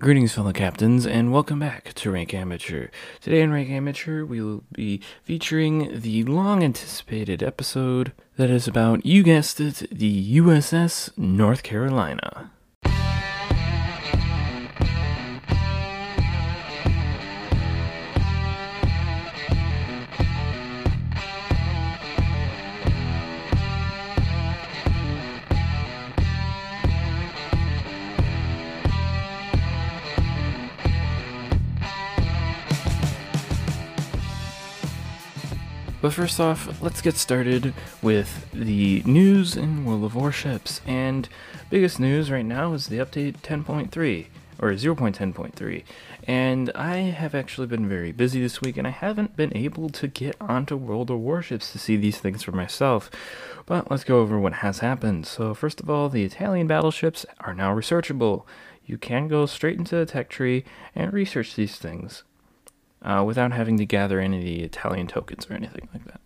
Greetings, fellow captains, and welcome back to Rank Amateur. Today in Rank Amateur, we will be featuring the long anticipated episode that is about, you guessed it, the USS North Carolina. But first off, let's get started with the news in World of Warships. And biggest news right now is the update 10.3 or 0.10.3. And I have actually been very busy this week and I haven't been able to get onto World of Warships to see these things for myself. But let's go over what has happened. So, first of all, the Italian battleships are now researchable. You can go straight into the tech tree and research these things uh, without having to gather any of the Italian tokens or anything like that.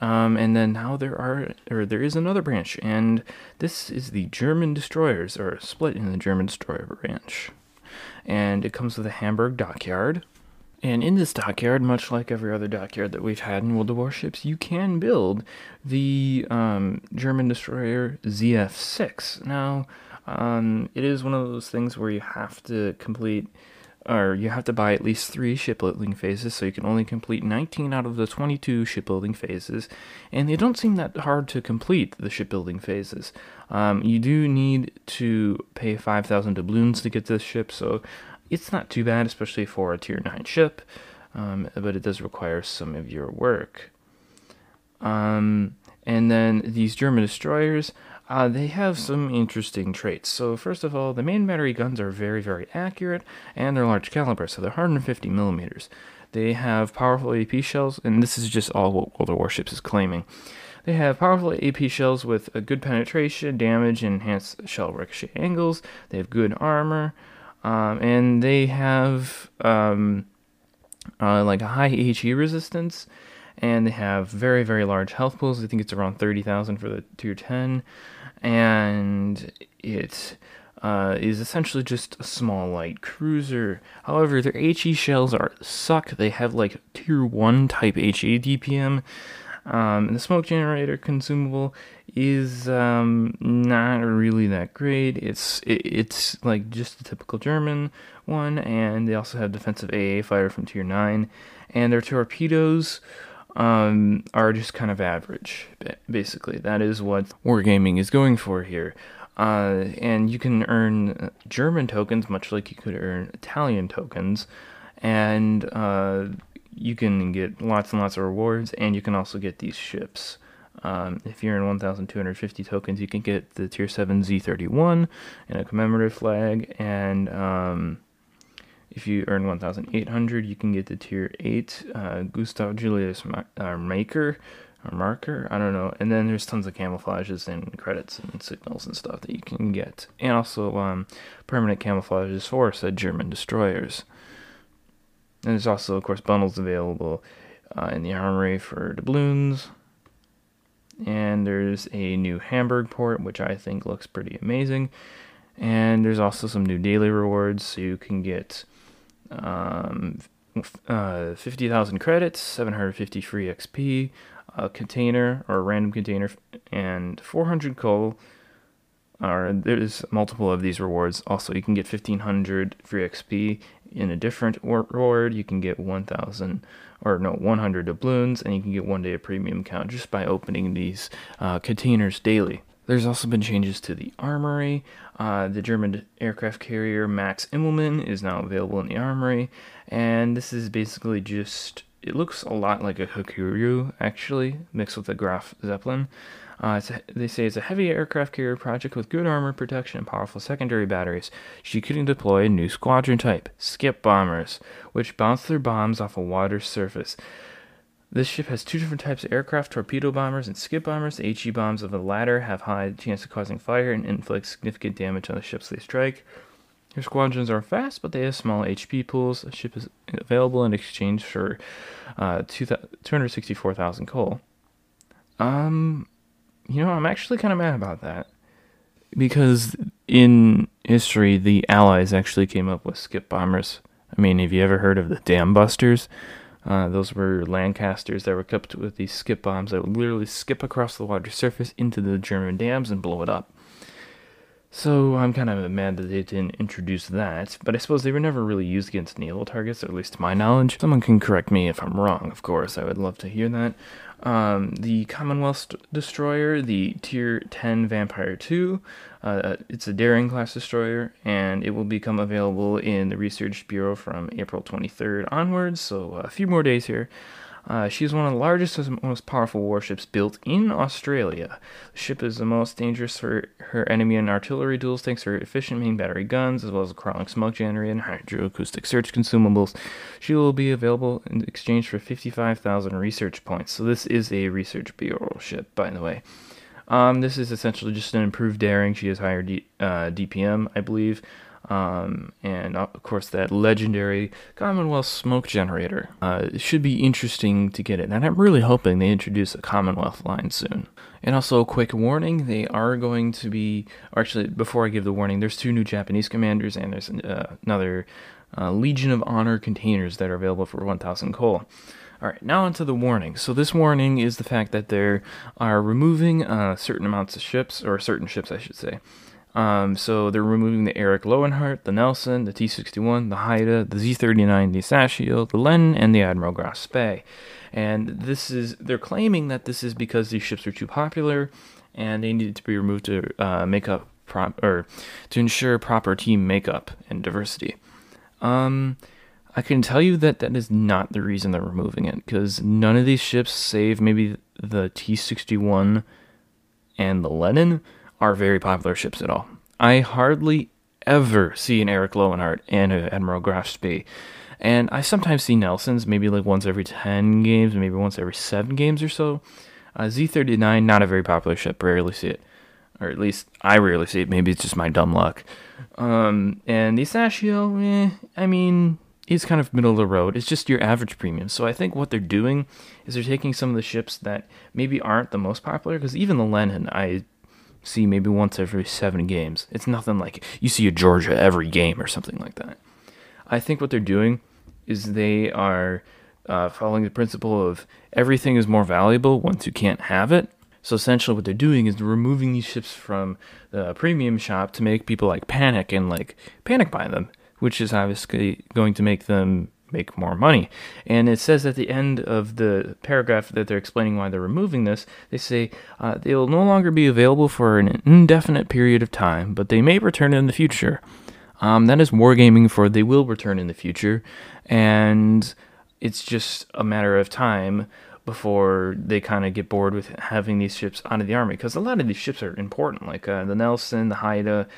Um, and then now there are, or there is another branch, and this is the German destroyers, or split in the German destroyer branch. And it comes with a Hamburg dockyard. And in this dockyard, much like every other dockyard that we've had in World of Warships, you can build the um, German destroyer ZF6. Now, um, it is one of those things where you have to complete or you have to buy at least three shipbuilding phases, so you can only complete 19 out of the 22 shipbuilding phases, and they don't seem that hard to complete the shipbuilding phases. Um, you do need to pay 5,000 doubloons to get this ship, so it's not too bad, especially for a tier 9 ship, um, but it does require some of your work. Um, and then these German destroyers, uh, they have some interesting traits. So, first of all, the main battery guns are very, very accurate and they're large caliber, so they're 150 millimeters. They have powerful AP shells, and this is just all what World of Warships is claiming. They have powerful AP shells with a good penetration, damage, and enhanced shell ricochet angles. They have good armor, um, and they have um, uh, like a high HE resistance, and they have very, very large health pools. I think it's around 30,000 for the tier 10 and it uh, is essentially just a small light cruiser. However, their HE shells are suck. They have like tier one type HE DPM. Um, and the smoke generator consumable is um, not really that great. It's it, it's like just a typical German one, and they also have defensive AA fighter from tier nine, and their torpedoes um, are just kind of average, basically. That is what Wargaming is going for here. Uh, and you can earn German tokens much like you could earn Italian tokens, and uh, you can get lots and lots of rewards, and you can also get these ships. Um, if you're in 1,250 tokens, you can get the Tier 7 Z31 and a commemorative flag, and um, if you earn 1,800, you can get the tier 8 uh, Gustav Julius Ma- uh, Maker or Marker. I don't know. And then there's tons of camouflages and credits and signals and stuff that you can get. And also um, permanent camouflages for said German destroyers. And there's also, of course, bundles available uh, in the armory for doubloons. And there's a new Hamburg port, which I think looks pretty amazing. And there's also some new daily rewards, so you can get um, uh, 50,000 credits, 750 free XP, a container or a random container, and 400 coal. Or there's multiple of these rewards. Also, you can get 1500 free XP in a different reward. You can get 1000 or no 100 doubloons, and you can get one day of premium count just by opening these uh, containers daily. There's also been changes to the armory. Uh, the German aircraft carrier Max Immelmann is now available in the armory, and this is basically just. It looks a lot like a Hakuryu, actually, mixed with a Graf Zeppelin. Uh, a, they say it's a heavy aircraft carrier project with good armor protection and powerful secondary batteries. She can deploy a new squadron type, skip bombers, which bounce their bombs off a water surface. This ship has two different types of aircraft torpedo bombers and skip bombers. The HE bombs of the latter have high chance of causing fire and inflict significant damage on the ships they strike. Their squadrons are fast, but they have small HP pools. The ship is available in exchange for uh, 264,000 coal. Um, you know, I'm actually kind of mad about that because in history, the Allies actually came up with skip bombers. I mean, have you ever heard of the Dam Busters? Uh, those were Lancasters that were equipped with these skip bombs that would literally skip across the water surface into the German dams and blow it up. So I'm kind of mad that they didn't introduce that, but I suppose they were never really used against naval targets, or at least to my knowledge. Someone can correct me if I'm wrong, of course. I would love to hear that. Um, the Commonwealth destroyer, the Tier 10 Vampire 2, uh, it's a daring class destroyer, and it will become available in the Research Bureau from April 23rd onwards, so a few more days here. Uh, she is one of the largest and most powerful warships built in Australia. The ship is the most dangerous for her enemy and artillery duels thanks to her efficient main battery guns, as well as a crawling smoke generator and hydroacoustic search consumables. She will be available in exchange for 55,000 research points. So this is a research bureau ship, by the way. Um, this is essentially just an improved daring. She has higher D, uh, DPM, I believe. Um, and of course, that legendary Commonwealth smoke generator. Uh, it should be interesting to get it, and I'm really hoping they introduce a Commonwealth line soon. And also, a quick warning they are going to be, or actually, before I give the warning, there's two new Japanese commanders, and there's uh, another uh, Legion of Honor containers that are available for 1,000 coal. All right, now onto the warning. So this warning is the fact that they are removing uh, certain amounts of ships, or certain ships, I should say. Um, so they're removing the Erich Loewenhardt, the Nelson, the T61, the Haida, the Z39, the Sashio, the Lenin, and the Admiral Graf Spee. And this is they're claiming that this is because these ships are too popular, and they needed to be removed to uh, make up prop or to ensure proper team makeup and diversity. Um, I can tell you that that is not the reason they're removing it, because none of these ships, save maybe the T61 and the Lenin, are very popular ships at all. I hardly ever see an Erich Loewenhardt and an Admiral Graf Spee. And I sometimes see Nelsons, maybe like once every 10 games, maybe once every 7 games or so. Uh, Z39, not a very popular ship, rarely see it. Or at least I rarely see it, maybe it's just my dumb luck. Um, and the Sashio, eh, I mean, it's kind of middle of the road. It's just your average premium. So I think what they're doing is they're taking some of the ships that maybe aren't the most popular, because even the Lenin, I see maybe once every seven games. It's nothing like you see a Georgia every game or something like that. I think what they're doing is they are uh, following the principle of everything is more valuable once you can't have it. So essentially, what they're doing is removing these ships from the premium shop to make people like panic and like panic buy them, which is obviously going to make them make more money. And it says at the end of the paragraph that they're explaining why they're removing this, they say uh, they will no longer be available for an indefinite period of time, but they may return in the future. Um, that is wargaming for they will return in the future, and it's just a matter of time before they kind of get bored with having these ships out of the army because a lot of these ships are important, like uh, the Nelson, the Haida,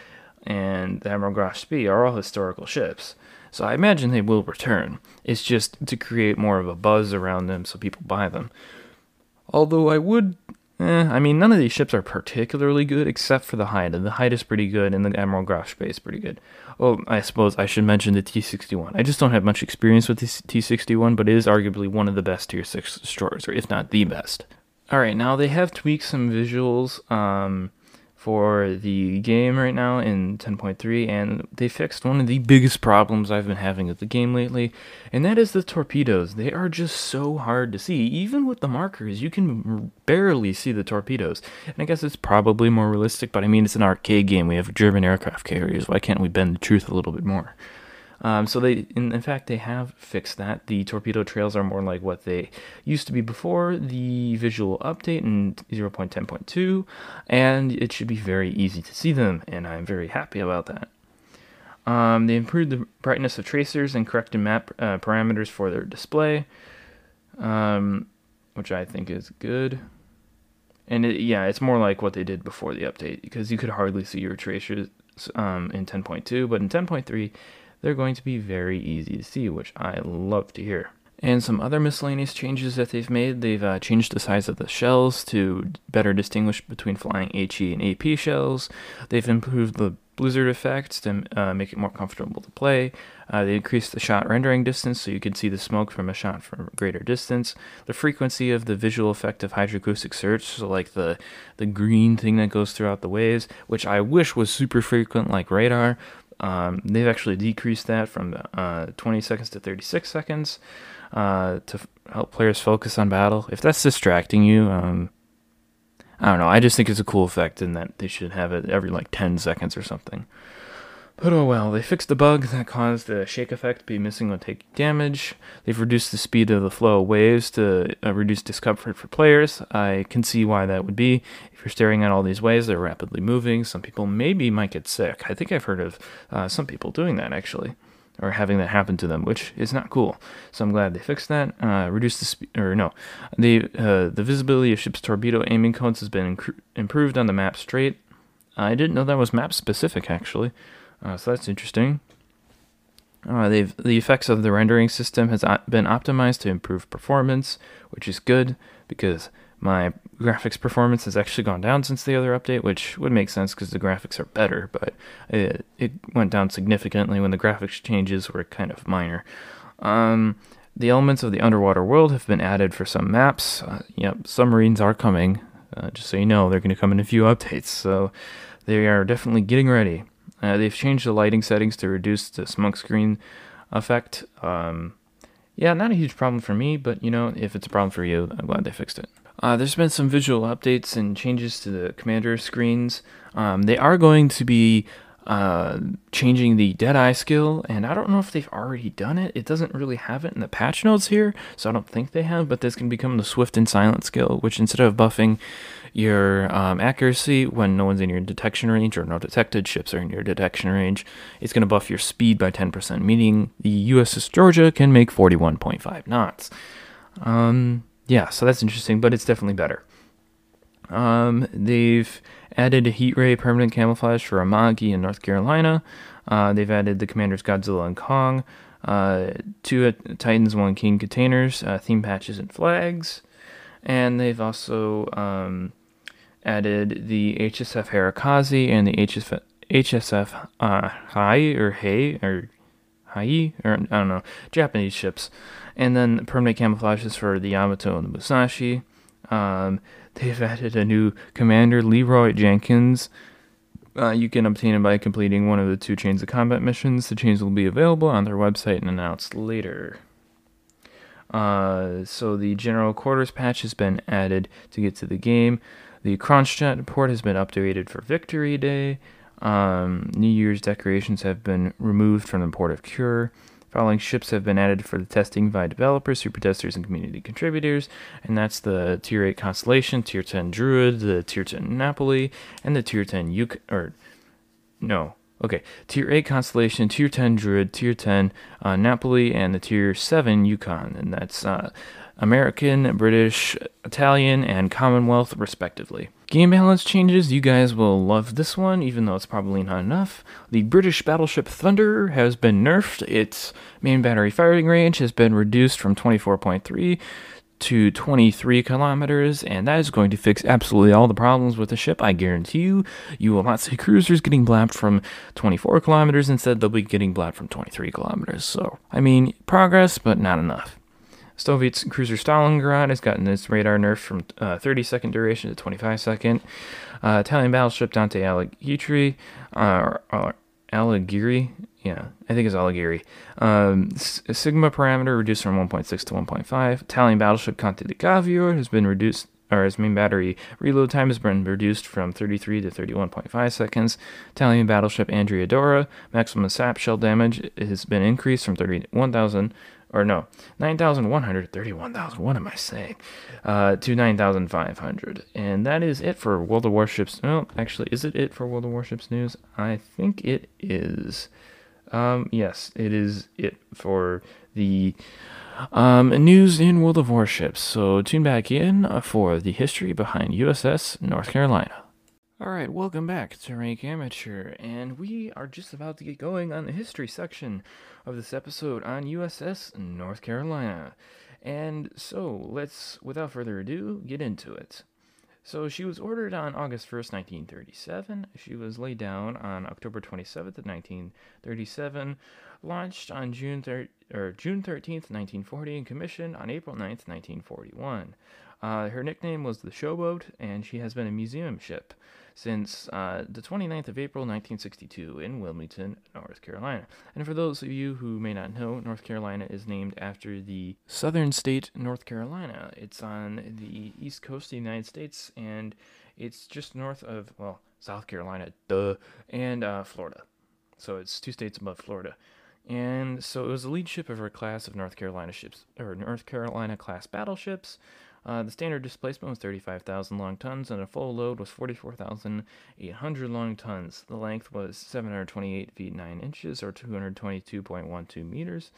and the Admiral Graf Spee are all historical ships. So I imagine they will return. It's just to create more of a buzz around them so people buy them. Although I would, eh, I mean, none of these ships are particularly good except for the Haida. The Haida is pretty good, and the Admiral Graf Spee is pretty good. Well, I suppose I should mention the T61. I just don't have much experience with the T61, but it is arguably one of the best Tier 6 destroyers, or if not the best. Alright, now they have tweaked some visuals. Um, for the game right now in 10.3 and they fixed one of the biggest problems I've been having with the game lately and that is the torpedoes. They are just so hard to see. Even with the markers, you can barely see the torpedoes. And I guess it's probably more realistic, but I mean it's an arcade game. We have German aircraft carriers. Why can't we bend the truth a little bit more? Um, so they, in, in, fact, they have fixed that. The torpedo trails are more like what they used to be before the visual update in 0.10.2, and it should be very easy to see them, and I'm very happy about that. Um, they improved the brightness of tracers and corrected map uh, parameters for their display, um, which I think is good. And it, yeah, it's more like what they did before the update because you could hardly see your tracers um, in 10.2, but in 10.3 they're going to be very easy to see, which I love to hear. And some other miscellaneous changes that they've made, they've uh, changed the size of the shells to better distinguish between flying HE and AP shells. They've improved the blizzard effects to uh, make it more comfortable to play. Uh, they increased the shot rendering distance so you can see the smoke from a shot from a greater distance. The frequency of the visual effect of hydroacoustic search, so like the the green thing that goes throughout the waves, which I wish was super frequent like radar. Um, they've actually decreased that from uh, 20 seconds to 36 seconds uh, to f- help players focus on battle. If that's distracting you, um, I don't know. I just think it's a cool effect and that they should have it every like 10 seconds or something. But oh well, they fixed the bug that caused the shake effect to be missing when taking damage. They've reduced the speed of the flow of waves to uh, reduce discomfort for players. I can see why that would be. If you're staring at all these waves, they're rapidly moving. Some people maybe might get sick. I think I've heard of uh, some people doing that actually, or having that happen to them, which is not cool. So I'm glad they fixed that. Uh, reduced the speed, or no, the uh, the visibility of ship's torpedo aiming cones has been inc- improved on the map straight. I didn't know that was map specific actually. Uh, so that's interesting. Uh, they've the effects of the rendering system has been optimized to improve performance, which is good because my graphics performance has actually gone down since the other update, which would make sense because the graphics are better, but it, it went down significantly when the graphics changes were kind of minor. Um, the elements of the underwater world have been added for some maps. Uh, yep, submarines are coming. Uh, just so you know, they're going to come in a few updates, so they are definitely getting ready. Uh, they've changed the lighting settings to reduce the smoke screen effect. Um, yeah, not a huge problem for me, but you know, if it's a problem for you, I'm glad they fixed it. Uh, there's been some visual updates and changes to the commander screens. Um, they are going to be uh, changing the Deadeye skill, and I don't know if they've already done it. It doesn't really have it in the patch notes here, so I don't think they have, but this can become the Swift and Silent skill, which instead of buffing your um, accuracy when no one's in your detection range or no detected ships are in your detection range. It's going to buff your speed by 10%, meaning the USS Georgia can make 41.5 knots. Um, yeah, so that's interesting, but it's definitely better. Um, they've added a heat ray permanent camouflage for Amagi in North Carolina. Uh, they've added the commanders Godzilla and Kong, uh, two Titans, one King containers, uh, theme patches, and flags. And they've also um, added the HSF Harekaze and the HSF, HSF uh, Hai or Hei or Hai or I don't know Japanese ships, and then permanent camouflages for the Yamato and the Musashi. Um, they've added a new commander, Leroy Jenkins. Uh, you can obtain it by completing one of the two Chains of Combat missions. The chains will be available on their website and announced later. Uh, so the general quarters patch has been added to get to the game. The Kronstadt port has been updated for Victory Day. Um, New Year's decorations have been removed from the port of Kure. Following ships have been added for the testing by developers, super testers, and community contributors, and that's the Tier 8 Constellation, Tier 10 Druid, the Tier 10 Napoli, and the Tier 10 Yuk or no, okay, Tier 8 Constellation, Tier 10 Druid, Tier 10 uh, Napoli, and the Tier 7 Yukon, and that's uh, American, British, Italian, and Commonwealth, respectively. Game balance changes, you guys will love this one, even though it's probably not enough. The British battleship Thunder has been nerfed. Its main battery firing range has been reduced from 24.3 to 23 kilometers, and that is going to fix absolutely all the problems with the ship. I guarantee you, you will not see cruisers getting blapped from 24 kilometers. Instead, they'll be getting blapped from 23 kilometers. So, I mean, progress, but not enough. Stovitz cruiser Stalingrad has gotten its radar nerfed from uh, 30 second duration to 25 second. Uh, Italian battleship Dante Alighieri, uh, Alighieri, yeah, I think it's Alighieri. Um, Sigma parameter reduced from 1.6 to 1.5. Italian battleship Conte di Cavour has been reduced or its main battery reload time has been reduced from 33 to 31.5 seconds. Italian battleship Andrea Doria maximum sap shell damage has been increased from 31,000 or no, 9,100, 31,000, what am I saying? Uh, to 9,500. And that is it for World of Warships. Well, actually, is it it for World of Warships news? I think it is. Um, yes, it is it for the um, news in World of Warships. So tune back in for the history behind USS North Carolina. Alright, welcome back to Rank Amateur, and we are just about to get going on the history section of this episode on USS North Carolina. And so, let's, without further ado, get into it. So she was ordered on August 1st, 1937. She was laid down on October 27th, 1937, launched on June 3rd or June 13th, 1940, and commissioned on April 9th, 1941. Uh, her nickname was the Showboat, and she has been a museum ship since uh, the 29th of April 1962 in Wilmington, North Carolina. And for those of you who may not know, North Carolina is named after the southern state North Carolina. It's on the east coast of the United States, and it's just north of, well, South Carolina, duh, and uh, Florida. So it's two states above Florida. And so it was the lead ship of her class of North Carolina ships, or North Carolina class battleships. Uh, the standard displacement was 35,000 long tons, and a full load was 44,800 long tons. The length was 728 feet 9 inches, or 222.12 meters.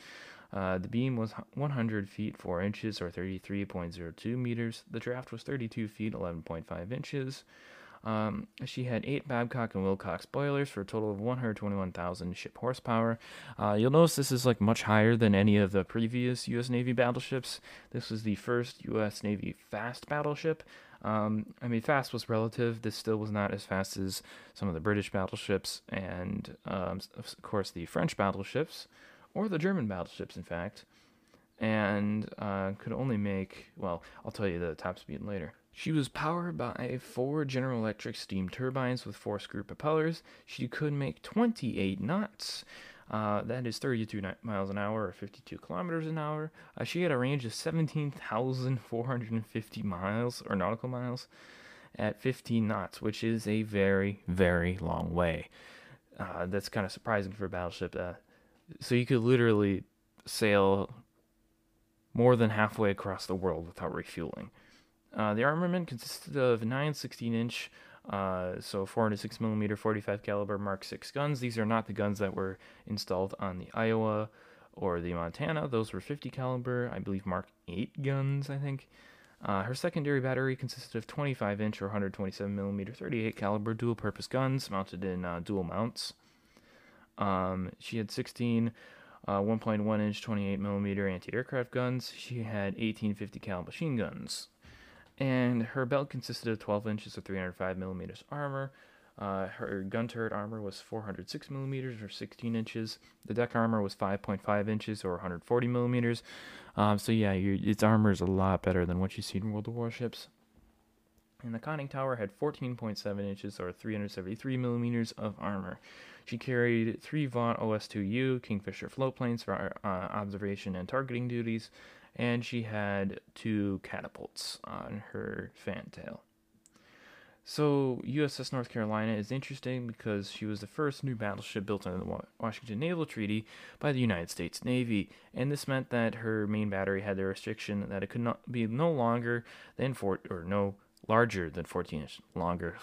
Uh, the beam was 100 feet 4 inches, or 33.02 meters. The draft was 32 feet 11.5 inches. Um, she had eight Babcock and Wilcox boilers for a total of 121,000 ship horsepower. Uh, you'll notice this is like much higher than any of the previous U.S. Navy battleships. This was the first U.S. Navy fast battleship. Um, I mean, fast was relative. This still was not as fast as some of the British battleships and, um, of course, the French battleships or the German battleships, in fact. And uh, could only make, well, I'll tell you the top speed later. She was powered by four General Electric steam turbines with four screw propellers. She could make 28 knots. Uh, that is 32 miles an hour or 52 kilometers an hour. Uh, she had a range of 17,450 miles or nautical miles at 15 knots, which is a very, very long way. Uh, that's kind of surprising for a battleship. Uh, so you could literally sail more than halfway across the world without refueling. Uh, the armament consisted of nine 16-inch, uh, so 406 millimeter 45 caliber Mark 6 guns. These are not the guns that were installed on the Iowa or the Montana. Those were 50 caliber, I believe Mark 8 guns. I think. Uh, her secondary battery consisted of 25 inch or 127 millimeter 38 caliber dual purpose guns mounted in uh, dual mounts. Um, she had 16 uh, 1.1 inch 28 millimeter anti aircraft guns. She had 1850 cal machine guns and her belt consisted of 12 inches of 305 millimeters armor. Uh, her gun turret armor was 406 millimeters or 16 inches. The deck armor was 5.5 inches or 140 millimeters. Um, so yeah, its armor is a lot better than what you see in World of Warships. And the conning tower had 14.7 inches or 373 millimeters of armor. She carried three Vought OS-2U Kingfisher floatplanes for uh, observation and targeting duties, and she had two catapults on her fantail. So, USS North Carolina is interesting because she was the first new battleship built under the Washington Naval Treaty by the United States Navy, and this meant that her main battery had the restriction that it could not be no longer than four or no larger than 14 inches longer.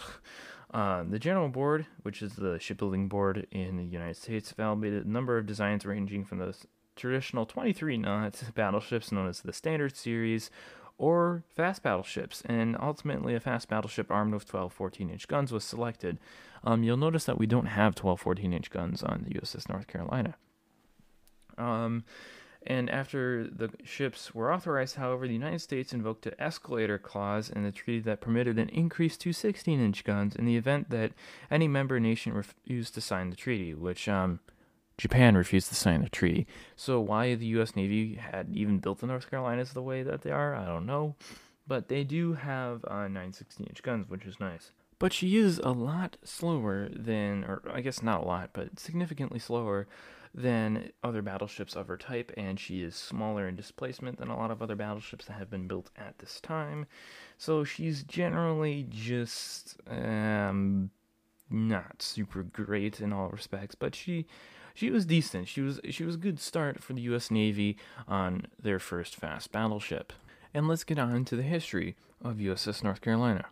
Uh, the General Board, which is the shipbuilding board in the United States, validated a number of designs ranging from the traditional 23 knot battleships known as the Standard Series or fast battleships, and ultimately a fast battleship armed with 12 14 inch guns was selected. Um, you'll notice that we don't have 12 14 inch guns on the USS North Carolina. Um, and after the ships were authorized, however, the United States invoked an escalator clause in the treaty that permitted an increase to 16 inch guns in the event that any member nation refused to sign the treaty, which um, Japan refused to sign the treaty. So why the U.S. Navy had even built the North Carolinas the way that they are, I don't know. But they do have uh, 9 16-inch guns, which is nice. But she is a lot slower than, or I guess not a lot, but significantly slower than other battleships of her type, and she is smaller in displacement than a lot of other battleships that have been built at this time. So she's generally just um, not super great in all respects, but she she was decent. She was she was a good start for the U.S. Navy on their first fast battleship. And let's get on to the history of USS North Carolina.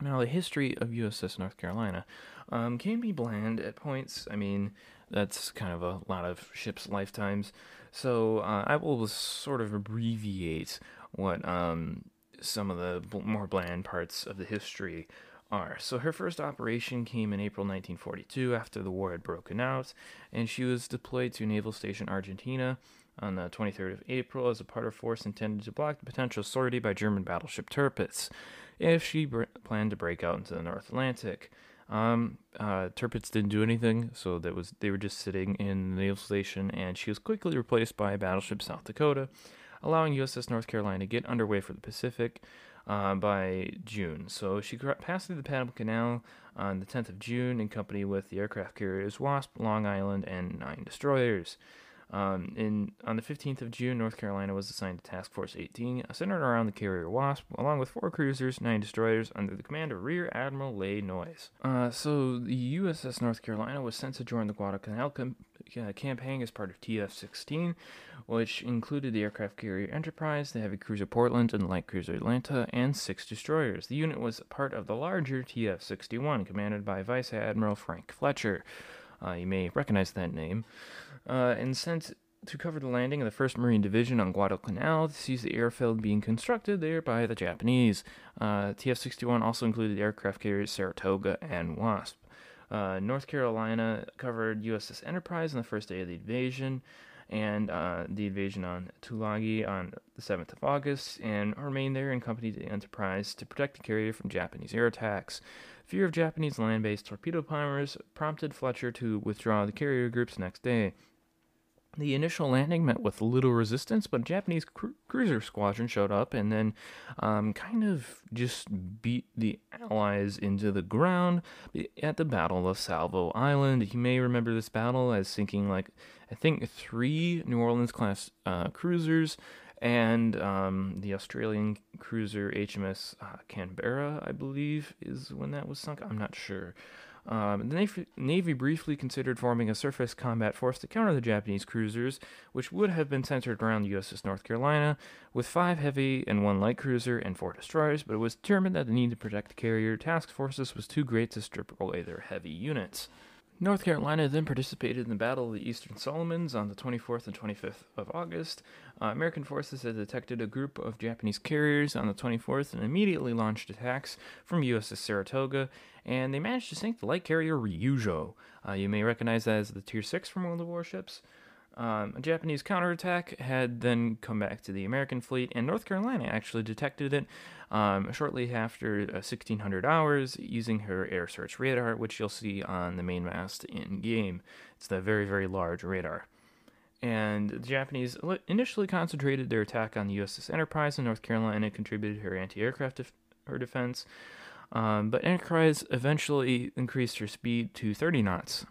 Now, the history of USS North Carolina um, can be bland at points. I mean, that's kind of a lot of ships' lifetimes. So uh, I will sort of abbreviate what um, some of the more bland parts of the history So her first operation came in April 1942 after the war had broken out, and she was deployed to Naval Station Argentia on the 23rd of April as a part of force intended to block the potential sortie by German battleship Tirpitz. if she br- planned to break out into the North Atlantic. Um, uh, Tirpitz didn't do anything, so that was they were just sitting in the naval station, and she was quickly replaced by battleship South Dakota, allowing USS North Carolina to get underway for the Pacific uh, by June. So she passed through the Panama Canal on the 10th of June in company with the aircraft carriers Wasp, Long Island, and nine destroyers. Um, in on the 15th of June, North Carolina was assigned to Task Force 18, centered around the carrier Wasp, along with four cruisers, nine destroyers, under the command of Rear Admiral Leigh Noyes. Uh, so the USS North Carolina was sent to join the Guadalcanal com- uh, campaign as part of TF-16, which included the aircraft carrier Enterprise, the heavy cruiser Portland, and the light cruiser Atlanta, and six destroyers. The unit was part of the larger TF-61, commanded by Vice Admiral Frank Fletcher. Uh, you may recognize that name. Uh, and sent to cover the landing of the 1st Marine Division on Guadalcanal to seize the airfield being constructed there by the Japanese. Uh, TF 61 also included aircraft carriers Saratoga and Wasp. Uh, North Carolina covered USS Enterprise on the first day of the invasion and uh, the invasion on Tulagi on the 7th of August, and remained there in company the Enterprise to protect the carrier from Japanese air attacks. Fear of Japanese land based torpedo bombers prompted Fletcher to withdraw the carrier groups next day. The initial landing met with little resistance, but a Japanese cru- cruiser squadron showed up and then um, kind of just beat the Allies into the ground at the Battle of Savo Island. You may remember this battle as sinking, like, I think, three New Orleans class uh, cruisers and um, the Australian cruiser HMS uh, Canberra, I believe, is when that was sunk. I'm not sure. Um, the Navy, Navy, briefly considered forming a surface combat force to counter the Japanese cruisers, which would have been centered around the USS North Carolina, with five heavy and one light cruiser and four destroyers, but it was determined that the need to protect the carrier task forces was too great to strip away their heavy units. North Carolina then participated in the Battle of the Eastern Solomons on the 24th and 25th of August. Uh, American forces had detected a group of Japanese carriers on the 24th and immediately launched attacks from USS Saratoga, and they managed to sink the light carrier Ryujo. Uh, you may recognize that as the Tier 6 from World of Warships. Um, a Japanese counterattack had then come back to the American fleet, and North Carolina actually detected it um, shortly after uh, 1600 hours using her air search radar, which you'll see on the main mast in game. It's the very, very large radar. And the Japanese initially concentrated their attack on the USS Enterprise, and North Carolina contributed her anti aircraft def- her defense. Um, but Enterprise eventually increased her speed to 30 knots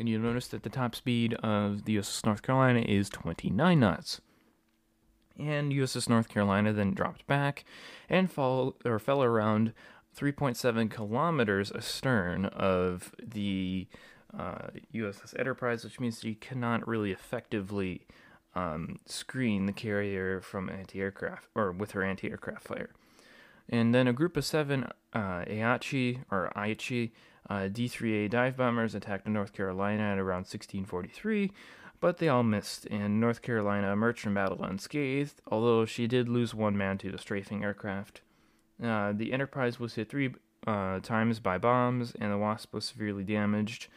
and you'll notice that the top speed of the USS North Carolina is 29 knots. And USS North Carolina then dropped back and fall or fell around 3.7 kilometers astern of the uh, USS Enterprise, which means you cannot really effectively um, screen the carrier from anti-aircraft or with her anti-aircraft fire. And then a group of seven uh, Aichi or Aichi uh, D3A dive bombers attacked North Carolina at around 1643, but they all missed, and North Carolina emerged from battle unscathed, although she did lose one man to the strafing aircraft. Uh, the Enterprise was hit three uh, times by bombs, and the Wasp was severely damaged.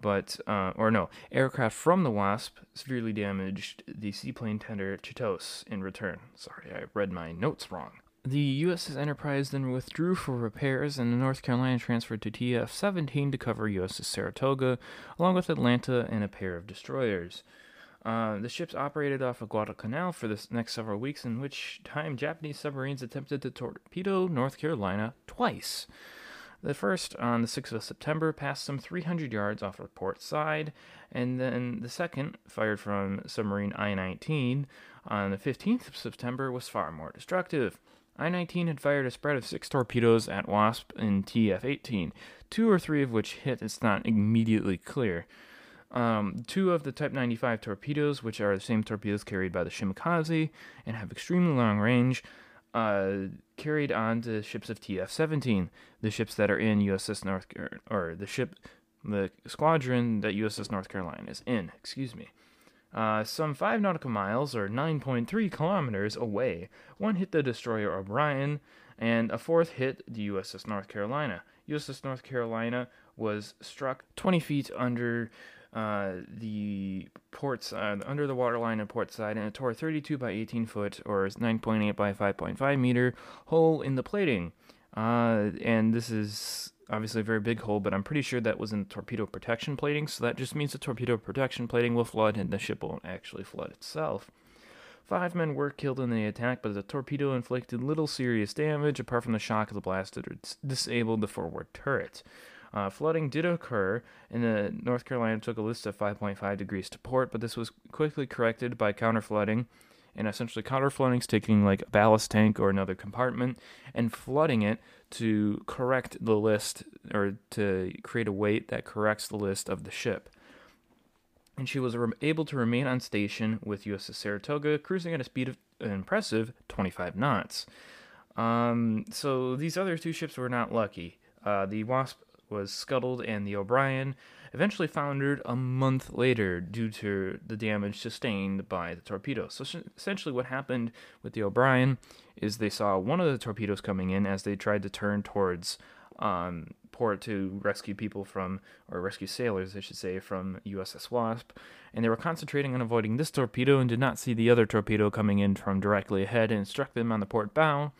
But, uh, or no, aircraft from the Wasp severely damaged the seaplane tender Chitose in return. Sorry, I read my notes wrong. The USS Enterprise then withdrew for repairs, and the North Carolina transferred to TF 17 to cover USS Saratoga, along with Atlanta and a pair of destroyers. Uh, the ships operated off of Guadalcanal for the next several weeks, in which time Japanese submarines attempted to torpedo North Carolina twice. The first, on the 6th of September, passed some 300 yards off her port side, and then the second, fired from submarine I 19 on the 15th of September, was far more destructive. I 19 had fired a spread of six torpedoes at Wasp and TF 18, two or three of which hit, it's not immediately clear. Um, two of the Type 95 torpedoes, which are the same torpedoes carried by the Shimakaze and have extremely long range, uh, carried on to ships of TF 17, the ships that are in USS North, or the ship, the squadron that USS North Carolina is in, excuse me. Uh, some 5 nautical miles, or 9.3 kilometers away, one hit the destroyer O'Brien, and a fourth hit the USS North Carolina. USS North Carolina was struck 20 feet under uh, the port side, under the waterline and port side, and it tore 32 by 18 foot, or 9.8 by 5.5 meter hole in the plating. Uh, and this is obviously a very big hole, but I'm pretty sure that was in torpedo protection plating, so that just means the torpedo protection plating will flood and the ship won't actually flood itself. Five men were killed in the attack, but the torpedo inflicted little serious damage apart from the shock of the blast that disabled the forward turret. Uh, flooding did occur, and the North Carolina took a list of 5.5 degrees to port, but this was quickly corrected by counter flooding. And essentially, counter flooding is taking like a ballast tank or another compartment and flooding it to correct the list or to create a weight that corrects the list of the ship and she was able to remain on station with USS Saratoga, cruising at a speed of an impressive 25 knots. Um, so these other two ships were not lucky. Uh, the Wasp was scuttled, and the O'Brien eventually foundered a month later due to the damage sustained by the torpedoes. So essentially, what happened with the O'Brien is they saw one of the torpedoes coming in as they tried to turn towards um, port to rescue people from, or rescue sailors, I should say, from USS Wasp, and they were concentrating on avoiding this torpedo and did not see the other torpedo coming in from directly ahead and struck them on the port bow.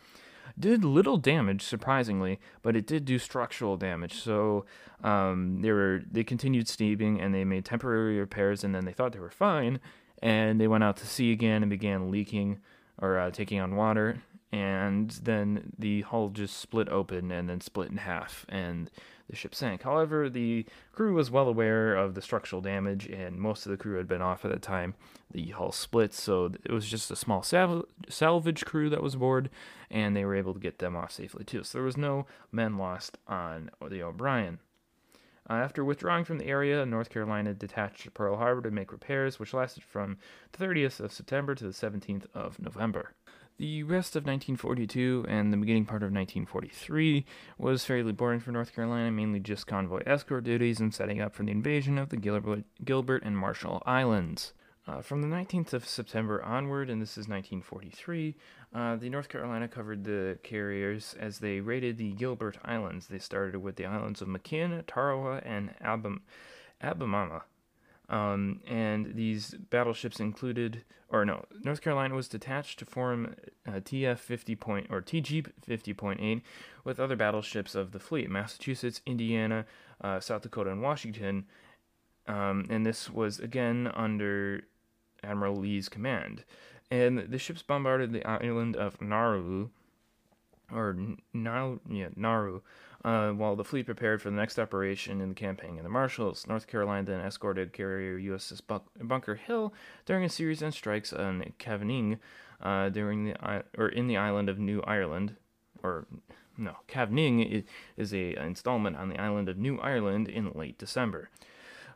Did little damage, surprisingly, but it did do structural damage. So um, they were they continued steaming and they made temporary repairs, and then they thought they were fine, and they went out to sea again and began leaking or uh, taking on water and then the hull just split open and then split in half, and the ship sank. However, the crew was well aware of the structural damage, and most of the crew had been off at the time the hull split, so it was just a small sal- salvage crew that was aboard, and they were able to get them off safely too. So there was no men lost on the O'Brien. Uh, after withdrawing from the area, North Carolina detached to Pearl Harbor to make repairs, which lasted from the 30th of September to the 17th of November. The rest of 1942 and the beginning part of 1943 was fairly boring for North Carolina, mainly just convoy escort duties and setting up for the invasion of the Gilbert, and Marshall Islands. Uh, from the 19th of September onward, and this is 1943, uh, the North Carolina covered the carriers as they raided the Gilbert Islands. They started with the islands of McKean, Tarawa, and Abam- Abamama. Um, and these battleships included, or no, North Carolina was detached to form uh, TF 50 point or TG 50.8 with other battleships of the fleet, Massachusetts, Indiana, uh, South Dakota, and Washington. Um, and this was again under Admiral Lee's command. And the ships bombarded the island of Nauru, or Nauru, yeah, Nauru, uh, while the fleet prepared for the next operation in the campaign in the Marshalls, North Carolina then escorted carrier USS Bunker Hill during a series of strikes on Kavieng uh, during the or in the island of New Ireland, or no, Kavieng is a installment on the island of New Ireland in late December.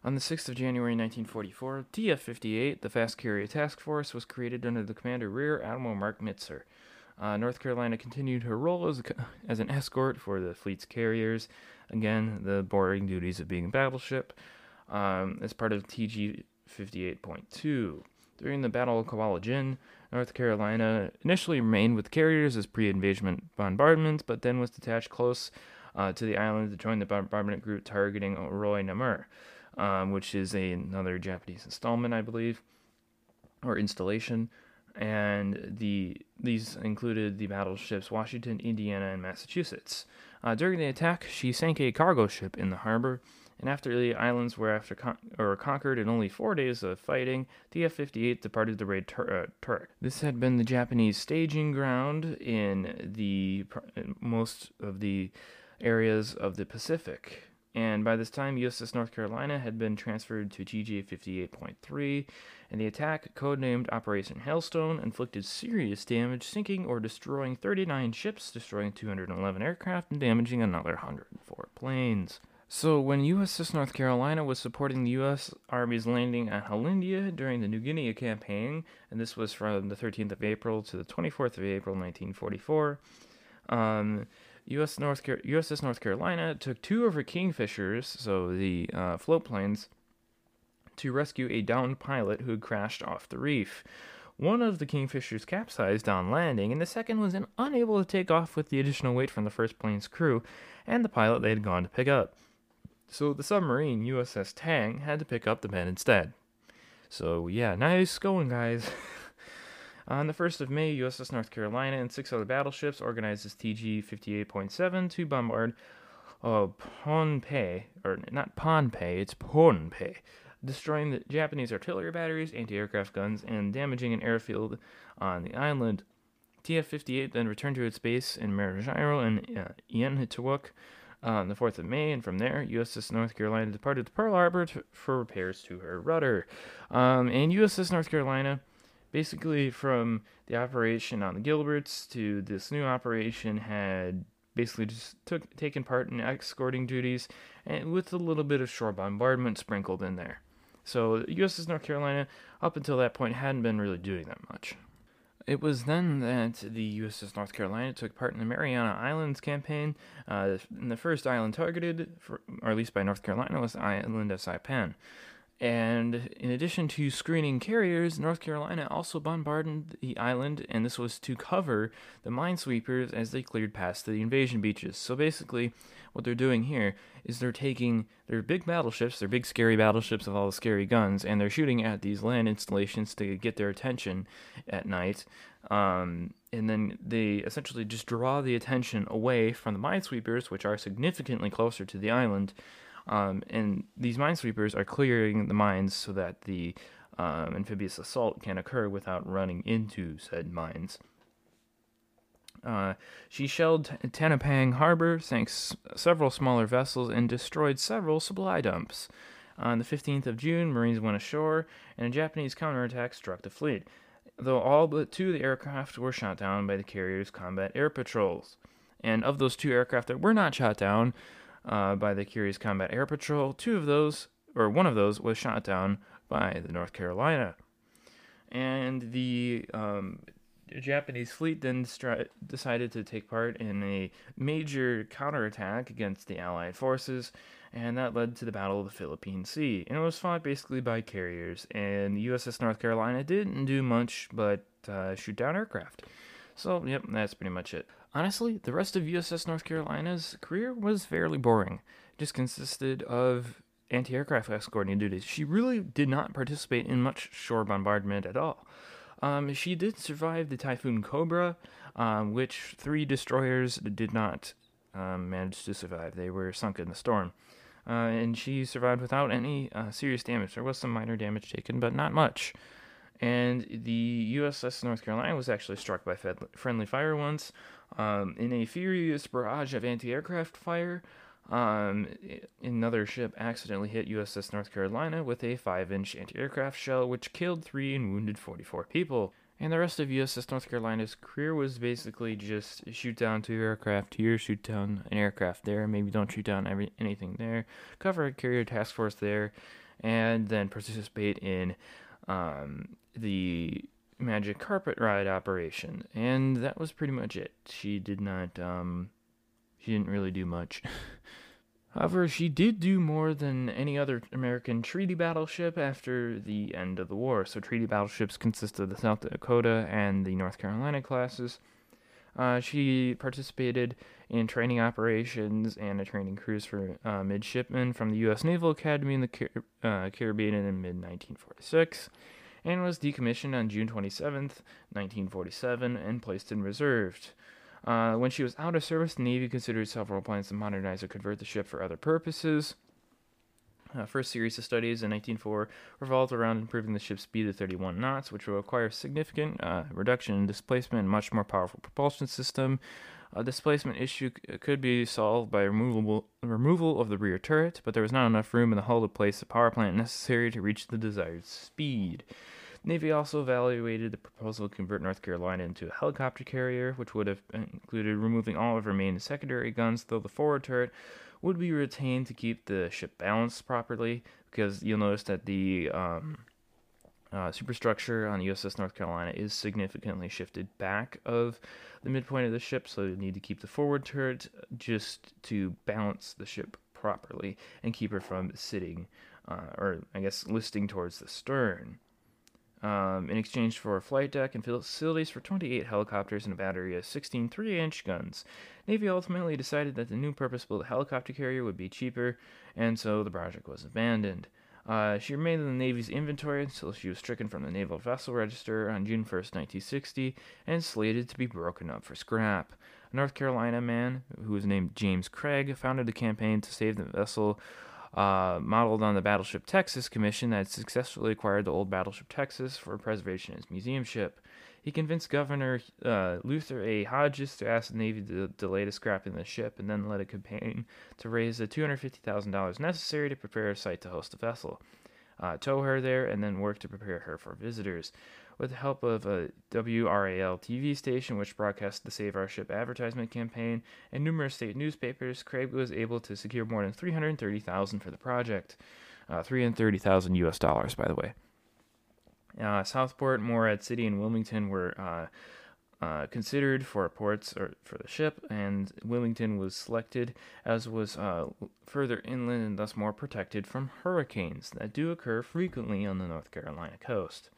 On the 6th of January 1944, TF-58, the Fast Carrier Task Force, was created under the commander Rear Admiral Mark Mitscher. Uh, North Carolina continued her role as, a, as an escort for the fleet's carriers. Again, the boring duties of being a battleship um, as part of TG 58.2. During the Battle of Kwajalein, North Carolina initially remained with carriers as pre invasion bombardments, but then was detached close uh, to the island to join the bombardment group targeting Oroi Namur, um, which is a, another Japanese installment, I believe, or installation and the these included the battleships Washington, Indiana, and Massachusetts. Uh, during the attack, she sank a cargo ship in the harbor, and after the islands were after con- or conquered in only four days of fighting, the F-58 departed to raid Tur- uh, Turk. This had been the Japanese staging ground in the most of the areas of the Pacific and by this time USS North Carolina had been transferred to TG 58.3, and the attack, codenamed Operation Hailstone, inflicted serious damage, sinking or destroying 39 ships, destroying 211 aircraft, and damaging another 104 planes. So, when USS North Carolina was supporting the U.S. Army's landing at Hollandia during the New Guinea campaign, and this was from the 13th of April to the 24th of April 1944, um, US North Car- USS North Carolina took two of her Kingfishers, so the uh, float planes, to rescue a downed pilot who had crashed off the reef. One of the Kingfishers capsized on landing, and the second was unable to take off with the additional weight from the first plane's crew and the pilot they had gone to pick up. So the submarine USS Tang had to pick up the men instead. So yeah, nice going, guys. On the 1st of May, USS North Carolina and six other battleships organized as TG 58.7 to bombard uh, Pohnpei, or not Pohnpei, it's Pohnpei, destroying the Japanese artillery batteries, anti aircraft guns, and damaging an airfield on the island. TF 58 then returned to its base in Marajiro and uh, Ienhituok on the 4th of May, and from there, USS North Carolina departed to Pearl Harbor for repairs to her rudder. Um, and USS North Carolina, basically from the operation on the Gilberts to this new operation, had basically just took taken part in escorting duties, and with a little bit of shore bombardment sprinkled in there. So USS North Carolina, up until that point, hadn't been really doing that much. It was then that the USS North Carolina took part in the Mariana Islands campaign. Uh, the first island targeted, for, or at least by North Carolina, was the island of Saipan. And in addition to screening carriers, North Carolina also bombarded the island, and this was to cover the minesweepers as they cleared past the invasion beaches. So basically, what they're doing here is they're taking their big battleships, their big scary battleships with all the scary guns, and they're shooting at these land installations to get their attention at night. Um, and then they essentially just draw the attention away from the minesweepers, which are significantly closer to the island. Um, and these minesweepers are clearing the mines so that the um, amphibious assault can occur without running into said mines. Uh, she shelled Tanapag Harbor, sank s- several smaller vessels, and destroyed several supply dumps. On the 15th of June, Marines went ashore, and a Japanese counterattack struck the fleet, though all but two of the aircraft were shot down by the carrier's combat air patrols. And of those two aircraft that were not shot down uh, by the carrier's combat air patrol, two of those, or one of those, was shot down by the North Carolina. And the um, Japanese fleet then stri- decided to take part in a major counterattack against the Allied forces, and that led to the Battle of the Philippine Sea. And it was fought basically by carriers, and the USS North Carolina didn't do much but uh, shoot down aircraft. So, yep, that's pretty much it. Honestly, the rest of USS North Carolina's career was fairly boring. It just consisted of anti aircraft escorting duties. She really did not participate in much shore bombardment at all. Um, she did survive the Typhoon Cobra, um, which three destroyers did not um, manage to survive. They were sunk in the storm. Uh, and she survived without any uh, serious damage. There was some minor damage taken, but not much. And the USS North Carolina was actually struck by friendly fire once um, in a furious barrage of anti aircraft fire. Um, another ship accidentally hit USS North Carolina with a 5 inch anti aircraft shell, which killed 3 and wounded 44 people. And the rest of USS North Carolina's career was basically just shoot down two aircraft here, shoot down an aircraft there, maybe don't shoot down every, anything there, cover a carrier task force there, and then participate in um, the Magic Carpet Ride operation. And that was pretty much it. She did not, um, she didn't really do much. However, she did do more than any other American treaty battleship after the end of the war. So, treaty battleships consist of the South Dakota and the North Carolina classes. Uh, she participated in training operations and a training cruise for uh, midshipmen from the U.S. Naval Academy in the Car- uh, Caribbean in mid 1946 and was decommissioned on June 27, 1947, and placed in reserve. Uh, when she was out of service, the Navy considered several plans to modernize or convert the ship for other purposes. Uh, first series of studies in 1904 revolved around improving the ship's speed to 31 knots, which will require significant uh, reduction in displacement and much more powerful propulsion system. A displacement issue c- could be solved by removal, removal of the rear turret, but there was not enough room in the hull to place the power plant necessary to reach the desired speed. Navy also evaluated the proposal to convert North Carolina into a helicopter carrier, which would have included removing all of her main and secondary guns, though the forward turret would be retained to keep the ship balanced properly. Because you'll notice that the um, uh, superstructure on the USS North Carolina is significantly shifted back of the midpoint of the ship, so you need to keep the forward turret just to balance the ship properly and keep her from sitting, uh, or I guess listing towards the stern um, in exchange for a flight deck and facilities for 28 helicopters and a battery of 16 3 inch guns. Navy ultimately decided that the new purpose built helicopter carrier would be cheaper, and so the project was abandoned. Uh, she remained in the Navy's inventory until she was stricken from the Naval Vessel Register on June 1st, 1960, and slated to be broken up for scrap. A North Carolina man, who was named James Craig, founded a campaign to save the vessel uh, modeled on the Battleship Texas Commission that successfully acquired the old Battleship Texas for preservation as museum ship. He convinced Governor uh, Luther A. Hodges to ask the Navy to delay the scrapping the ship and then led a campaign to raise the $250,000 necessary to prepare a site to host the vessel, uh, tow her there, and then work to prepare her for visitors. With the help of a WRAL TV station, which broadcast the Save Our Ship advertisement campaign, and numerous state newspapers, Craig was able to secure more than 330000 for the project. Uh, 330,000 US dollars, by the way. Uh, Southport, Morehead City, and Wilmington were uh, uh, considered for ports or for the ship, and Wilmington was selected, as was uh, further inland and thus more protected from hurricanes that do occur frequently on the North Carolina coast.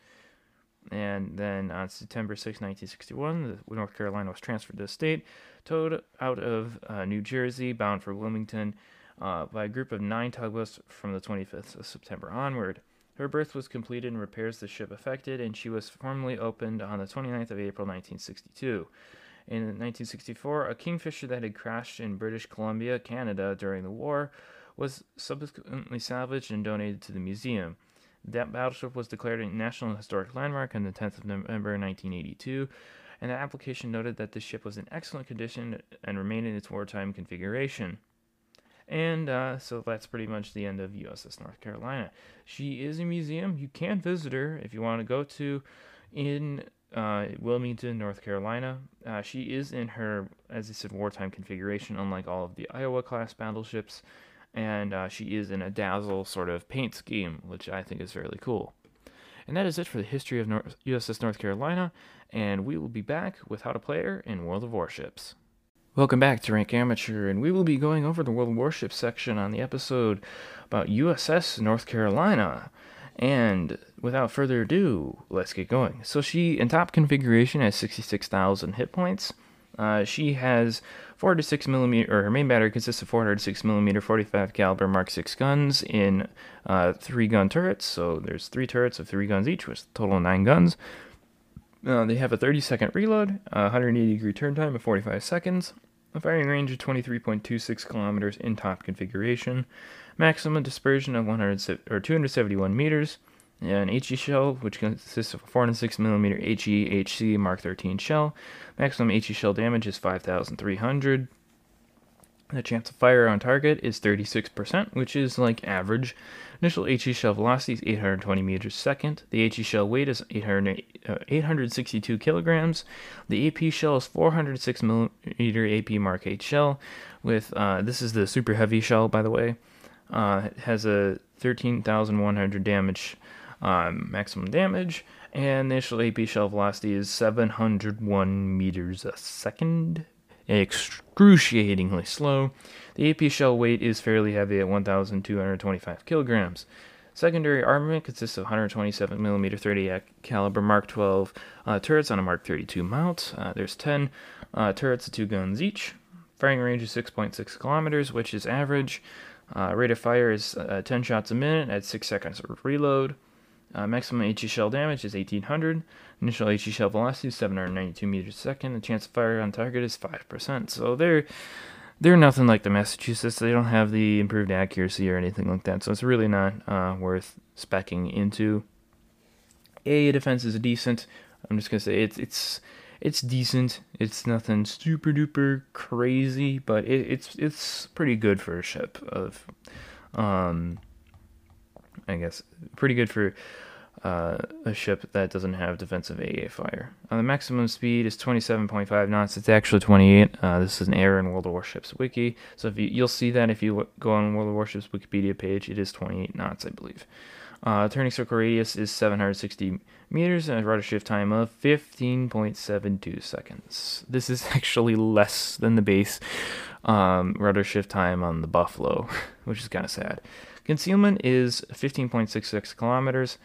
And then on September 6, 1961, the North Carolina was transferred to the state, towed out of uh, New Jersey, bound for Wilmington, uh, by a group of nine tugboats from the 25th of September onward. Her berth was completed and repairs the ship effected, and she was formally opened on the 29th of April 1962. In 1964, a Kingfisher that had crashed in British Columbia, Canada during the war was subsequently salvaged and donated to the museum. That battleship was declared a National Historic Landmark on the 10th of November 1982, and the application noted that the ship was in excellent condition and remained in its wartime configuration. And uh, so that's pretty much the end of USS North Carolina. She is a museum. You can visit her if you want to go to in uh, Wilmington, North Carolina. Uh, she is in her, as I said, wartime configuration, unlike all of the Iowa class battleships and uh, she is in a dazzle sort of paint scheme, which I think is fairly cool. And that is it for the history of North, USS North Carolina, and we will be back with how to play her in World of Warships. Welcome back to Rank Amateur, and we will be going over the World of Warships section on the episode about USS North Carolina. And without further ado, let's get going. So she in top configuration has 66,000 hit points. Uh, she has 406 millimeter, or her main battery consists of 406 millimeter 45 caliber Mark 6 guns in uh, three gun turrets. So there's three turrets of three guns each, with total nine guns. Uh, they have a 30 second reload, 180 degree turn time of 45 seconds, a firing range of 23.26 kilometers in top configuration, maximum dispersion of 100 or 271 meters, an HE shell, which consists of a 406mm HE HC Mark 13 shell. Maximum HE shell damage is 5,300. The chance of fire on target is 36%, which is like average. Initial HE shell velocity is 820 meters second. The HE shell weight is 800, uh, 862 kilograms. The AP shell is 406 millimeter AP Mark 8 shell. With uh, this is the super heavy shell, by the way. Uh, it has a 13,100 damage um, maximum damage, and initial AP shell velocity is 701 meters a second. Excruciatingly slow. The AP shell weight is fairly heavy at 1,225 kilograms. Secondary armament consists of 127mm 30 caliber Mark 12 uh, turrets on a Mark 32 mount. Uh, there's 10 uh, turrets of two guns each. Firing range is 6.6 kilometers, which is average. Uh, rate of fire is uh, 10 shots a minute at 6 seconds of reload. Uh, maximum HE shell damage is 1800. Initial HE shell velocity is 792 meters a second. The chance of fire on target is 5%. So they're they're nothing like the Massachusetts. They don't have the improved accuracy or anything like that. So it's really not uh, worth specking into. A defense is decent. I'm just gonna say it's it's it's decent. It's nothing super duper crazy, but it, it's it's pretty good for a ship of um I guess pretty good for uh, a ship that doesn't have defensive AA fire. Uh, the maximum speed is 27.5 knots. It's actually 28. Uh, this is an error in World of Warships wiki. So if you, you'll see that if you go on World of Warships Wikipedia page, it is 28 knots, I believe. Uh, turning circle radius is 760 meters and a rudder shift time of 15.72 seconds. This is actually less than the base um, rudder shift time on the Buffalo, which is kind of sad. Concealment is 15.66 kilometers.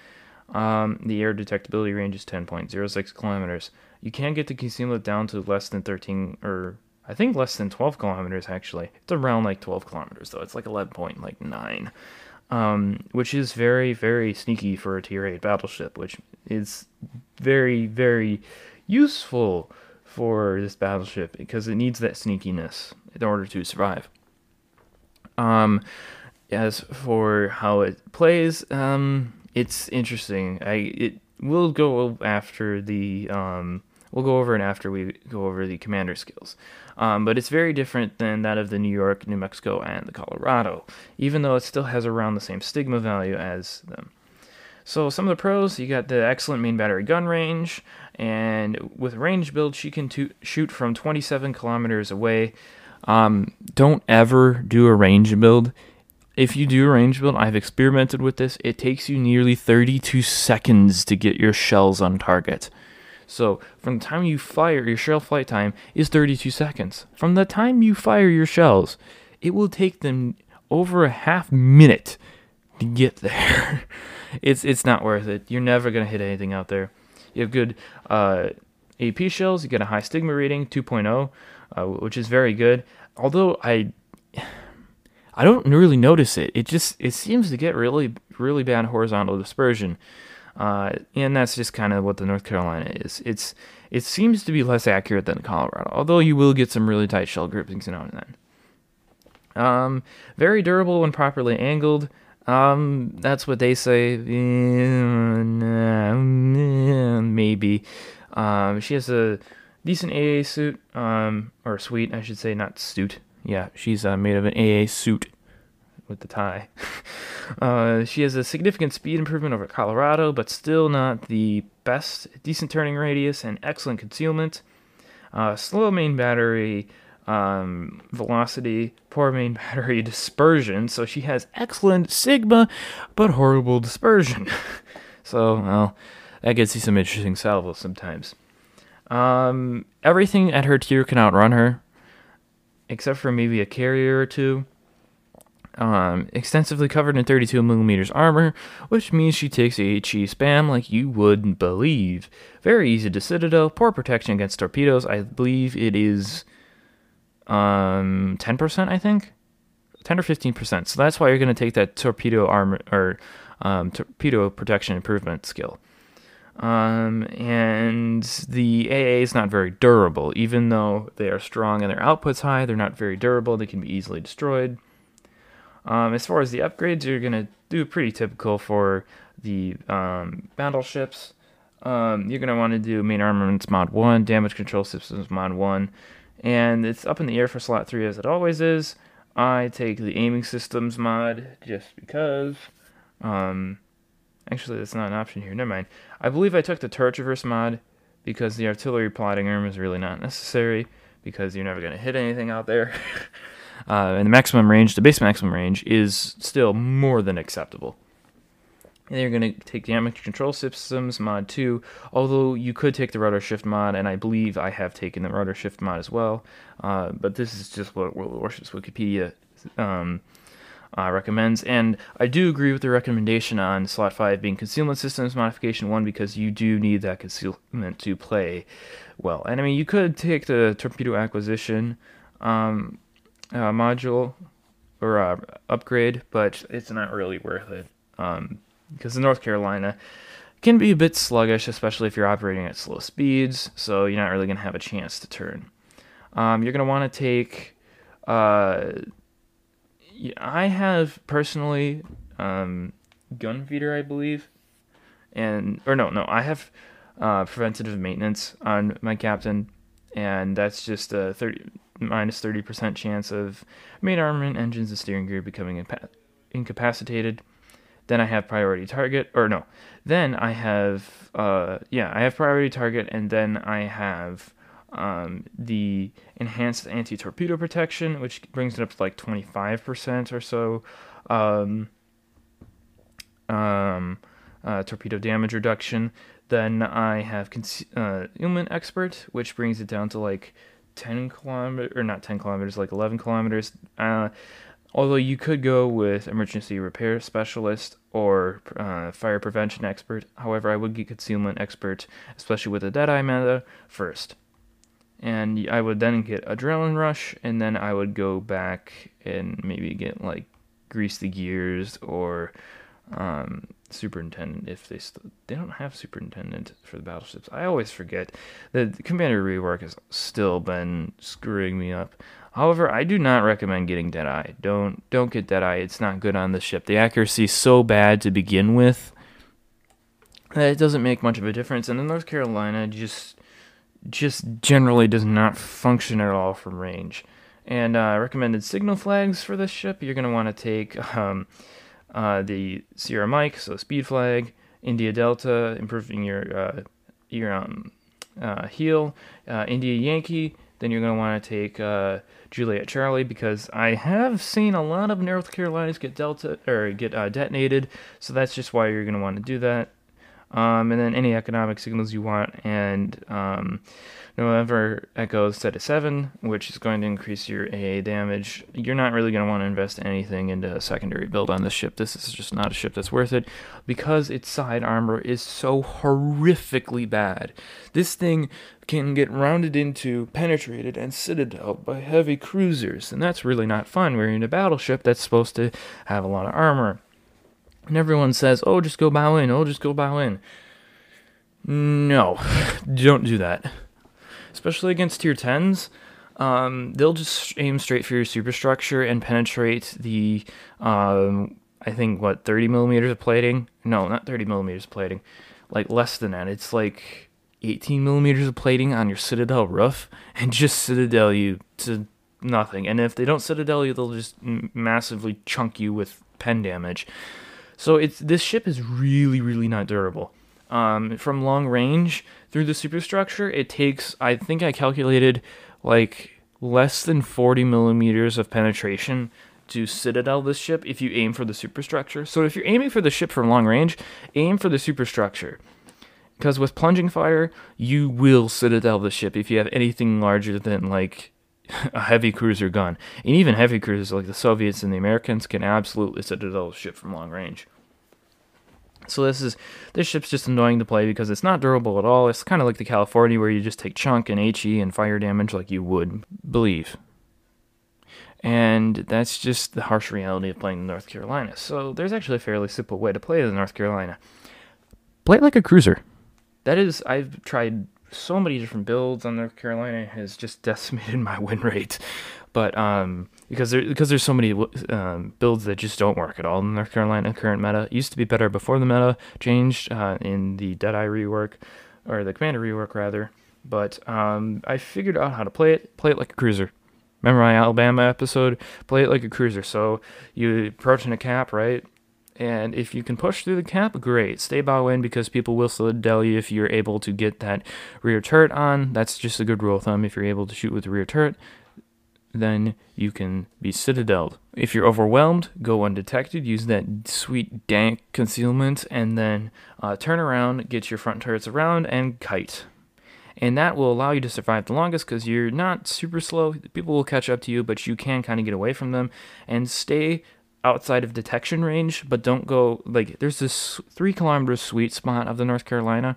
Um, the air detectability range is 10.06 kilometers. You can get the concealment down to less than 13, or I think less than 12 kilometers actually. It's around like 12 kilometers though. It's like 11.9. um, which is very, very sneaky for a tier 8 battleship, which is very, very useful for this battleship because it needs that sneakiness in order to survive. Um, as for how it plays, um, it's interesting. I it will go after the um, we'll go over it after we go over the commander skills. Um, but it's very different than that of the New York, New Mexico, and the Colorado, even though it still has around the same sigma value as them. So some of the pros, you got the excellent main battery gun range, and with range build, she can to- shoot from 27 kilometers away. Um, don't ever do a range build. If you do a range build, I've experimented with this. It takes you nearly 32 seconds to get your shells on target. So from the time you fire, your shell flight time is 32 seconds. From the time you fire your shells, it will take them over a half minute to get there. it's it's not worth it. You're never gonna hit anything out there. You have good uh, AP shells. You get a high sigma rating, 2.0, uh, which is very good. Although I I don't really notice it. It just it seems to get really really bad horizontal dispersion. Uh, and that's just kind of what the North Carolina is. It's it seems to be less accurate than Colorado, although you will get some really tight shell groupings now and then. Um, very durable when properly angled. Um, that's what they say. Maybe. Um, she has a decent AA suit, um, or suite, I should say, not suit. Yeah, she's uh, made of an AA suit with the tie. uh, she has a significant speed improvement over Colorado, but still not the best. Decent turning radius and excellent concealment. Uh, slow main battery um, velocity, poor main battery dispersion. So she has excellent sigma, but horrible dispersion. so, well, that gets you some interesting salvos sometimes. Um, everything at her tier can outrun her, except for maybe a carrier or two. Um, extensively covered in 32 millimeters armor, which means she takes a HE spam like you wouldn't believe. Very easy to citadel, poor protection against torpedoes. I believe it is um 10%, I think. 10 or 15%. So that's why you're going to take that torpedo armor or um, torpedo protection improvement skill. Um, and the AA is not very durable, even though they are strong and their output's high. They're not very durable. They can be easily destroyed. Um, as far as the upgrades, you're gonna do pretty typical for the um, battleships. Um, you're gonna want to do main armaments mod one, damage control systems mod one, and it's up in the air for slot three as it always is. I take the aiming systems mod just because. Um, actually, that's not an option here. Never mind. I believe I took the turret traverse mod because the artillery plotting arm is really not necessary because you're never gonna hit anything out there. uh, and the maximum range, the base maximum range, is still more than acceptable. And you're going to take the damage control systems mod 2, although you could take the rudder shift mod, and I believe I have taken the rudder shift mod as well. Uh, but this is just what World of Warships Wikipedia um, uh, recommends. And I do agree with the recommendation on slot 5 being concealment systems modification 1 because you do need that concealment to play well. And I mean, you could take the torpedo acquisition um, uh, module or uh, upgrade, but it's not really worth it. Um, because the North Carolina can be a bit sluggish, especially if you're operating at slow speeds, so you're not really going to have a chance to turn. Um, you're going to want to take. I have personally um, gun feeder, I believe, and or no, no, I have uh, preventative maintenance on my captain, and that's just a thirty minus thirty percent chance of main armament, engines, and steering gear becoming impa- incapacitated. Then I have priority target, or no, then I have, uh, yeah, I have priority target, and then I have um, the enhanced anti torpedo protection, which brings it up to like 25% or so. Um, um, uh, torpedo damage reduction. Then I have concealment uh, expert, which brings it down to like 10 kilometers, or not 10 kilometers, like 11 kilometers. Uh, Although you could go with emergency repair specialist or uh, fire prevention expert. However, I would get concealment expert, especially with the Deadeye meta, first. And I would then get adrenaline rush, and then I would go back and maybe get like grease the gears or um, superintendent if they st- they don't have superintendent for the battleships. I always forget that commander rework has still been screwing me up. However, I do not recommend getting Deadeye. Don't don't get Deadeye. It's not good on the ship. The accuracy is so bad to begin with that it doesn't make much of a difference. And the North Carolina just just generally does not function at all from range. And uh, recommended signal flags for this ship. You're going to want to take um, uh, the Sierra Mike, so speed flag, India Delta, improving your uh, your um, uh, heel, uh, India Yankee. Then you're going to want to take uh, Juliet Charlie because I have seen a lot of North Carolinas get delta or get detonated. So that's just why you're going to want to do that um, and then any economic signals you want, and um, November Echo set to 7, which is going to increase your AA damage. You're not really going to want to invest anything into a secondary build on this ship. This is just not a ship that's worth it because its side armor is so horrifically bad. This thing can get rounded into, penetrated, and citadel by heavy cruisers, and that's really not fun. We're in a battleship that's supposed to have a lot of armor. And everyone says, oh, just go bow in, oh, just go bow in. No, don't do that. Especially against tier 10s. Um, they'll just aim straight for your superstructure and penetrate the, um, I think, what, 30 millimeters of plating? No, not 30 millimeters of plating. Like less than that. It's like 18 millimeters of plating on your Citadel roof and just Citadel you to nothing. And if they don't Citadel you, they'll just massively chunk you with pen damage. So it's this ship is really really not durable. Um, from long range through the superstructure, it takes I think I calculated like less than 40 millimeters of penetration to citadel this ship if you aim for the superstructure. So if you're aiming for the ship from long range, aim for the superstructure. Because with plunging fire, you will citadel the ship if you have anything larger than like a heavy cruiser gun. And even heavy cruisers like the Soviets and the Americans can absolutely citadel a ship from long range. So this is this ship's just annoying to play because it's not durable at all. It's kind of like the California where you just take chunk and HE and fire damage like you would believe. And that's just the harsh reality of playing the North Carolina. So there's actually a fairly simple way to play the North Carolina. Play it like a cruiser. That is, I've tried so many different builds on North Carolina has just decimated my win rate. But um, because there because there's so many um, builds that just don't work at all in North Carolina current meta. It used to be better before the meta changed uh, in the Deadeye rework or the Commander rework rather. But um, I figured out how to play it. Play it like a cruiser. Remember my Alabama episode? Play it like a cruiser. So you approach in a cap, right? And if you can push through the cap, great. Stay bow in because people will citadel you if you're able to get that rear turret on. That's just a good rule of thumb. If you're able to shoot with the rear turret, then you can be citadeled. If you're overwhelmed, go undetected. Use that sweet dank concealment, and then uh, turn around, get your front turrets around, and kite. And that will allow you to survive the longest because you're not super slow. People will catch up to you, but you can kind of get away from them and stay outside of detection range, but don't go like there's this three kilometer sweet spot of the North Carolina,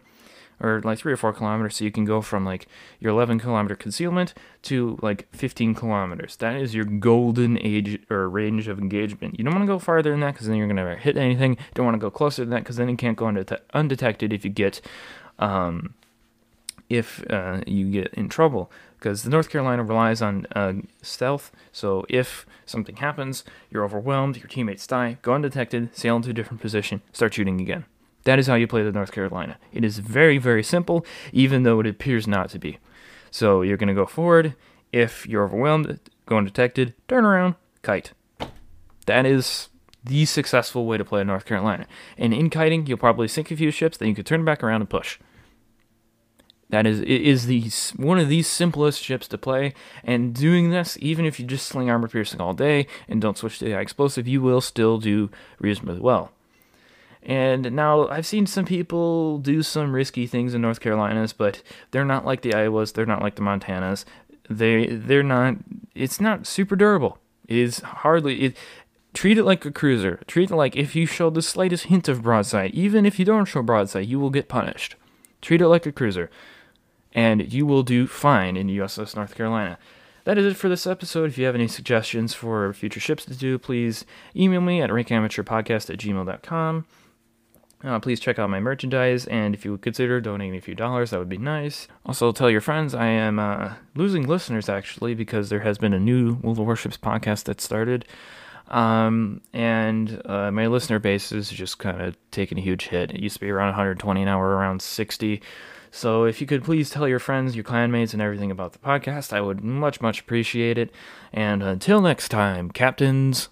or like three or four kilometers, so you can go from like your 11 kilometer concealment to like 15 kilometers. That is your golden age or range of engagement. You don't want to go farther than that because then you're gonna hit anything. Don't want to go closer than that because then you can't go undetected if you get um, if uh, you get in trouble because the North Carolina relies on uh, stealth. So if something happens, you're overwhelmed, your teammates die, go undetected, sail into a different position, start shooting again. That is how you play the North Carolina. It is very, very simple, even though it appears not to be. So you're going to go forward. If you're overwhelmed, go undetected, turn around, kite. That is the successful way to play a North Carolina. And in kiting, you'll probably sink a few ships, then you can turn back around and push. That is is the one of the simplest ships to play, and doing this, even if you just sling armor piercing all day and don't switch to the explosive, you will still do reasonably well. And now I've seen some people do some risky things in North Carolinas, but they're not like the Iowas, they're not like the Montanas. They they're not. It's not super durable. It is hardly it. Treat it like a cruiser. Treat it like if you show the slightest hint of broadside, even if you don't show broadside, you will get punished. Treat it like a cruiser and you will do fine in USS North Carolina. that is it for this episode. If you have any suggestions for future ships to do, please email me at rankamateurpodcast at gmail.com. Uh, please check out my merchandise, and if you would consider donating a few dollars, that would be nice. Also, tell your friends I am uh, losing listeners actually because there has been a new World of Warships podcast that started, um, and uh, my listener base is just kind of taking a huge hit. It used to be around 120, now we're around 60. So if you could please tell your friends, your clanmates, and everything about the podcast, I would much, much appreciate it. And until next time, captains.